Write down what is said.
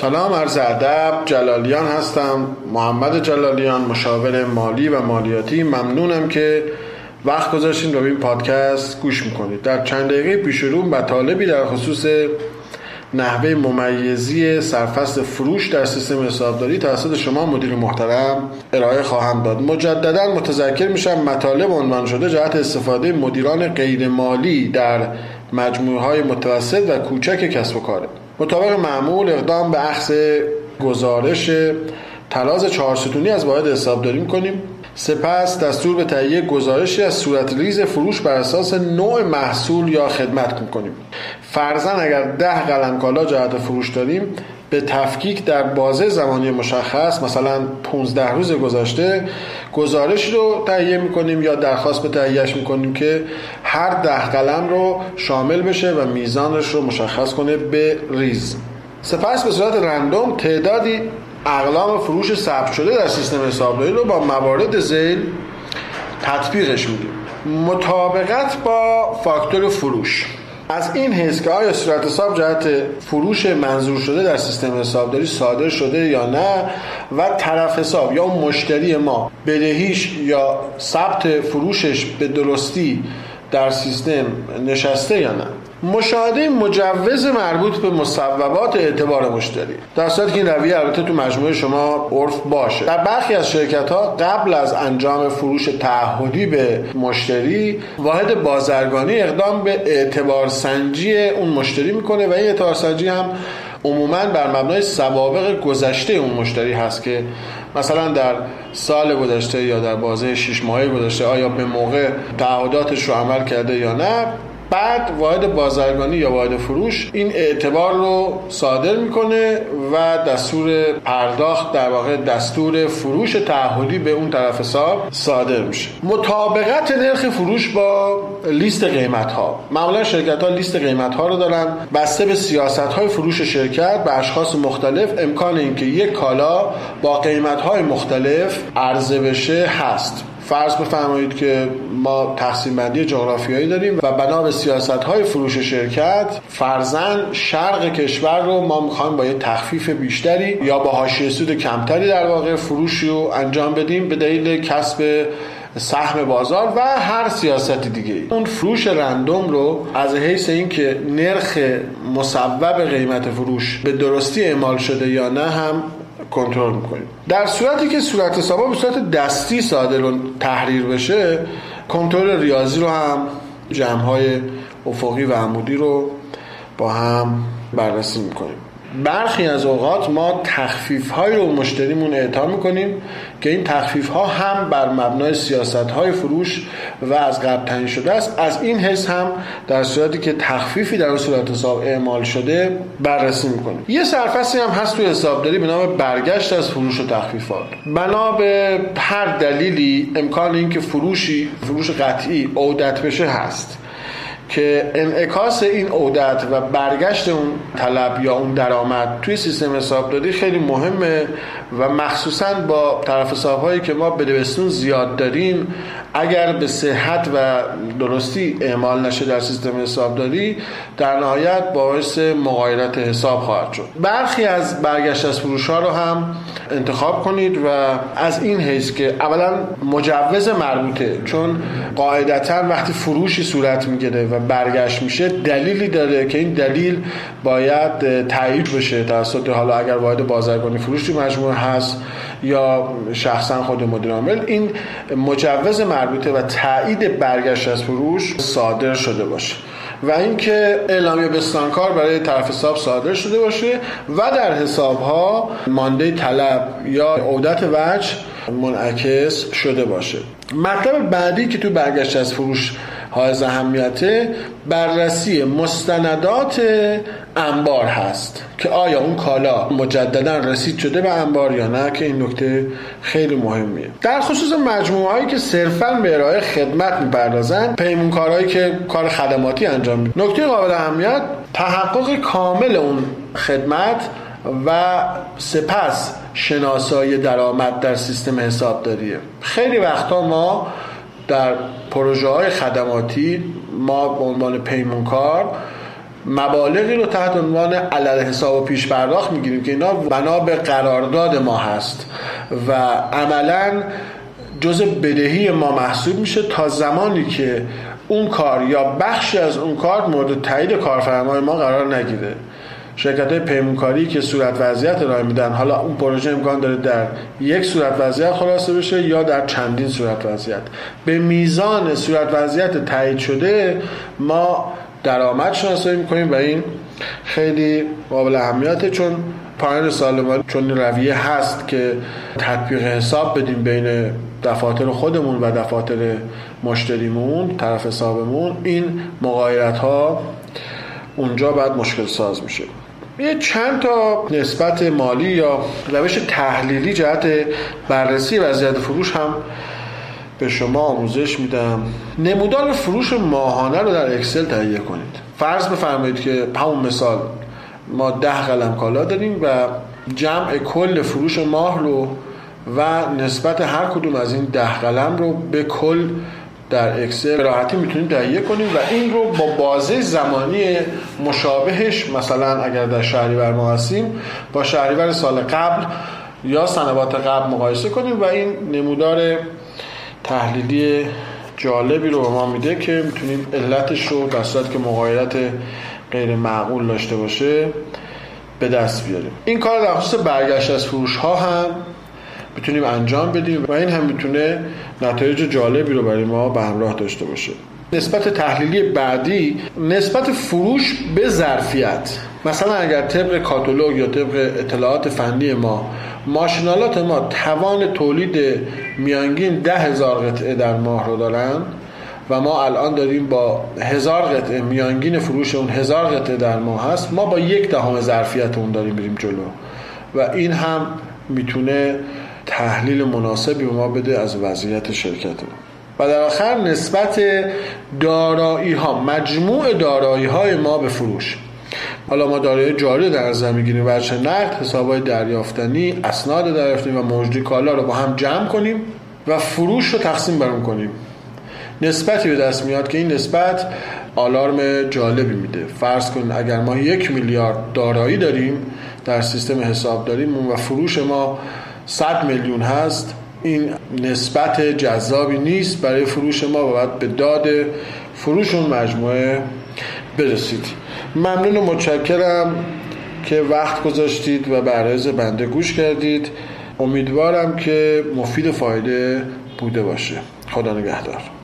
سلام عرض ادب جلالیان هستم. محمد جلالیان مشاور مالی و مالیاتی. ممنونم که وقت گذاشتین رو این پادکست گوش می‌کنید. در چند دقیقه پیش رو مطالبی در خصوص نحوه ممیزی سرفست فروش در سیستم حسابداری توسط شما مدیر محترم ارائه خواهم داد. مجددا متذکر میشم مطالب عنوان شده جهت استفاده مدیران غیر مالی در مجموعه های متوسط و کوچک کسب و کاره. مطابق معمول اقدام به اخذ گزارش تلاز چهار ستونی از واحد حسابداری می‌کنیم. سپس دستور به تهیه گزارشی از صورت ریز فروش بر اساس نوع محصول یا خدمت می‌کنیم. فرزن اگر ده قلم کالا جهت فروش داریم به تفکیک در بازه زمانی مشخص مثلا 15 روز گذشته گزارش رو تهیه می‌کنیم یا درخواست به تهیهش می‌کنیم که هر ده قلم رو شامل بشه و میزانش رو مشخص کنه به ریز. سپس به صورت رندوم تعدادی اقلام فروش ثبت شده در سیستم حسابداری رو با موارد زیل تطبیقش میدیم. مطابقت با فاکتور فروش. از این حیث که آیا صورت حساب جهت فروش منظور شده در سیستم حسابداری صادر شده یا نه و طرف حساب یا مشتری ما بدهیش یا ثبت فروشش به درستی در سیستم نشسته یا نه؟ مشاهده مجوز مربوط به مصوبات اعتبار مشتری. در صورتی که این البته تو مجموعه شما عرف باشه. در برخی از شرکت ها قبل از انجام فروش تعهدی به مشتری واحد بازرگانی اقدام به اعتبار سنجی اون مشتری می‌کنه و این اعتبار سنجی هم عموما بر مبنای سوابق گذشته اون مشتری هست که مثلا در سال گذشته یا در بازه 6 ماهه گذشته آیا به موقع تعهداتش رو عمل کرده یا نه بعد واحد بازرگانی یا واحد فروش این اعتبار رو صادر می‌کنه و دستور پرداخت در واقع دستور فروش تعهدی به اون طرف حساب صادر میشه. مطابقت نرخ فروش با لیست قیمت ها معمولا شرکت ها لیست قیمت ها رو دارن. بسته به سیاست های فروش شرکت به اشخاص مختلف امکان اینکه یک کالا با قیمت های مختلف عرضه بشه هست. فرض بفرمایید که ما تقسیم بندی جغرافیایی داریم و بنا به سیاست های فروش شرکت فرزن شرق کشور رو ما می‌خوایم با یه تخفیف بیشتری یا با حاشیه سود کمتری در واقع فروش رو انجام بدیم به دلیل کسب سهم بازار و هر سیاست دیگه اون فروش رندوم رو از حیث اینکه نرخ مصوب قیمت فروش به درستی اعمال شده یا نه هم کنترل می‌کنیم. در صورتی که صورت حسابا به صورت دستی صادر و تحریر بشه کنترل ریاضی رو هم جمع های افقی و عمودی رو با هم بررسی می‌کنیم. برخی از اوقات ما تخفیف های رو مشتریمون اعطا می‌کنیم که این تخفیف ها هم بر مبنای سیاست های فروش و از قبل تعیین شده است. از این حس هم در صورتی که تخفیفی در صورت حساب اعمال شده بررسی می‌کنیم. یه سرفصلی هم هست توی حسابداری به نام برگشت از فروش و تخفیفات. بنا به هر دلیلی امکان اینکه فروشی فروش قطعی عودت بشه هست. که انعکاس این عودت و برگشت اون طلب یا اون درآمد توی سیستم حسابداری خیلی مهمه و مخصوصا با طرف حسابهایی که ما بدبستون زیاد داریم اگر به صحت و درستی اعمال نشه در سیستم حسابداری در نهایت باعث مغایرت حساب خواهد شد. برخی از برگشت از فروش ها رو هم انتخاب کنید و از این حیث که اولا مجوز مربوطه چون قاعدتا وقتی فروشی صورت می‌گیره و برگشت میشه دلیلی داره که این دلیل باید تایید بشه توسط حالا اگر واحد بازرگانی فروش تو مجموعه هست یا شخصا خود مدیر عامل این مجوز مربوطه و تایید برگشت از فروش صادر شده باشه و اینکه اعلامیه بستانکار برای طرف حساب صادر شده باشه و در حساب ها مانده طلب یا عودت وجه منعکس شده باشه. مطلب بعدی که تو برگشت از فروش های اهمیته بررسی مستندات انبار هست که آیا اون کالا مجددا رسید شده به انبار یا نه که این نکته خیلی مهمیه. در خصوص مجموعه هایی که صرفا به ارائه خدمت می‌پردازن پیمونکارهایی که کار خدماتی انجام میدن. نکته قابل اهمیت تحقق کامل اون خدمت و سپس شناسایی درآمد در سیستم حسابداریه. خیلی وقتا ما در پروژه های خدماتی ما به عنوان پیمونکار مبالغی رو تحت عنوان علل حساب و پیش پرداخت می‌گیریم که اینا بنا به قرارداد ما هست و عملا جز بدهی ما محسوب میشه تا زمانی که اون کار یا بخشی از اون کار مورد تایید کارفرمای ما قرار نگیره. شرکت های پیمونکاری که صورت وضعیت ارائه میدن حالا اون پروژه امکان داره در یک صورت وضعیت خلاصه بشه یا در چندین صورت وضعیت. به میزان صورت وضعیت تایید شده ما درآمد شناسایی می‌کنیم و این خیلی قابل اهمیته چون پایان سال چون رویه هست که تطبیق حساب بدیم بین دفاتر خودمون و دفاتر مشتریمون طرف حسابمون این مقایرت ها اونجا بعد مشکل ساز میشه. یه چند تا نسبت مالی یا روش تحلیلی جهت بررسی وضعیت فروش هم به شما آموزش میدم. نمودار فروش ماهانه رو در اکسل تهیه کنید. فرض بفرمایید که همون مثال ما ده قلم کالا داریم و جمع کل فروش ماه رو و نسبت هر کدوم از این ده قلم رو به کل در اکسل راحتی می‌تونید تهیه کنید و این رو با بازه زمانی مشابهش مثلا اگر در شهریور ما هستیم با شهریور سال قبل یا سنوات قبل مقایسه کنیم و این نمودار تحلیلی جالبی رو به ما میده که می‌تونیم علتش رو در صورت که مقایرت غیر معقول داشته باشه به دست بیاریم. این کار در خصوص برگشت از فروش ها هم می‌تونیم انجام بدیم و این هم می‌تونه نتایج جالبی رو برای ما به همراه داشته باشه. نسبت تحلیلی بعدی نسبت فروش به ظرفیت. مثلا اگر طبق کاتالوگ یا طبق اطلاعات فنی ما ماشینالات ما توان تولید میانگین ده هزار قطعه در ماه رو دارن و ما الان داریم با هزار قطعه میانگین فروش اون هزار قطعه در ماه هست ما با یک دهم ظرفیت اون داریم بریم جلو. و این هم می‌تونه تحلیل مناسبی به ما بده از وضعیت شرکت و در آخر نسبت دارایی ها مجموع دارایی های ما به فروش. حالا ما دارایی جاری در نظر می‌گیریم ورچه نقد حسابهای دریافتنی اسناد دریافتنی و مجری کالا رو با هم جمع کنیم و فروش رو تقسیم برون کنیم. نسبتی به دست میاد که این نسبت آلارم جالبی میده. فرض کن اگر ما یک میلیارد دارایی داریم در سیستم حساب داریم و فروش ما 100 میلیون هست. این نسبت جذابی نیست برای فروش ما و باید به داد فروش اون مجموعه برسید. ممنون و متشکرم که وقت گذاشتید و برای بنده گوش کردید. امیدوارم که مفید فایده بوده باشه. خدا نگهدار.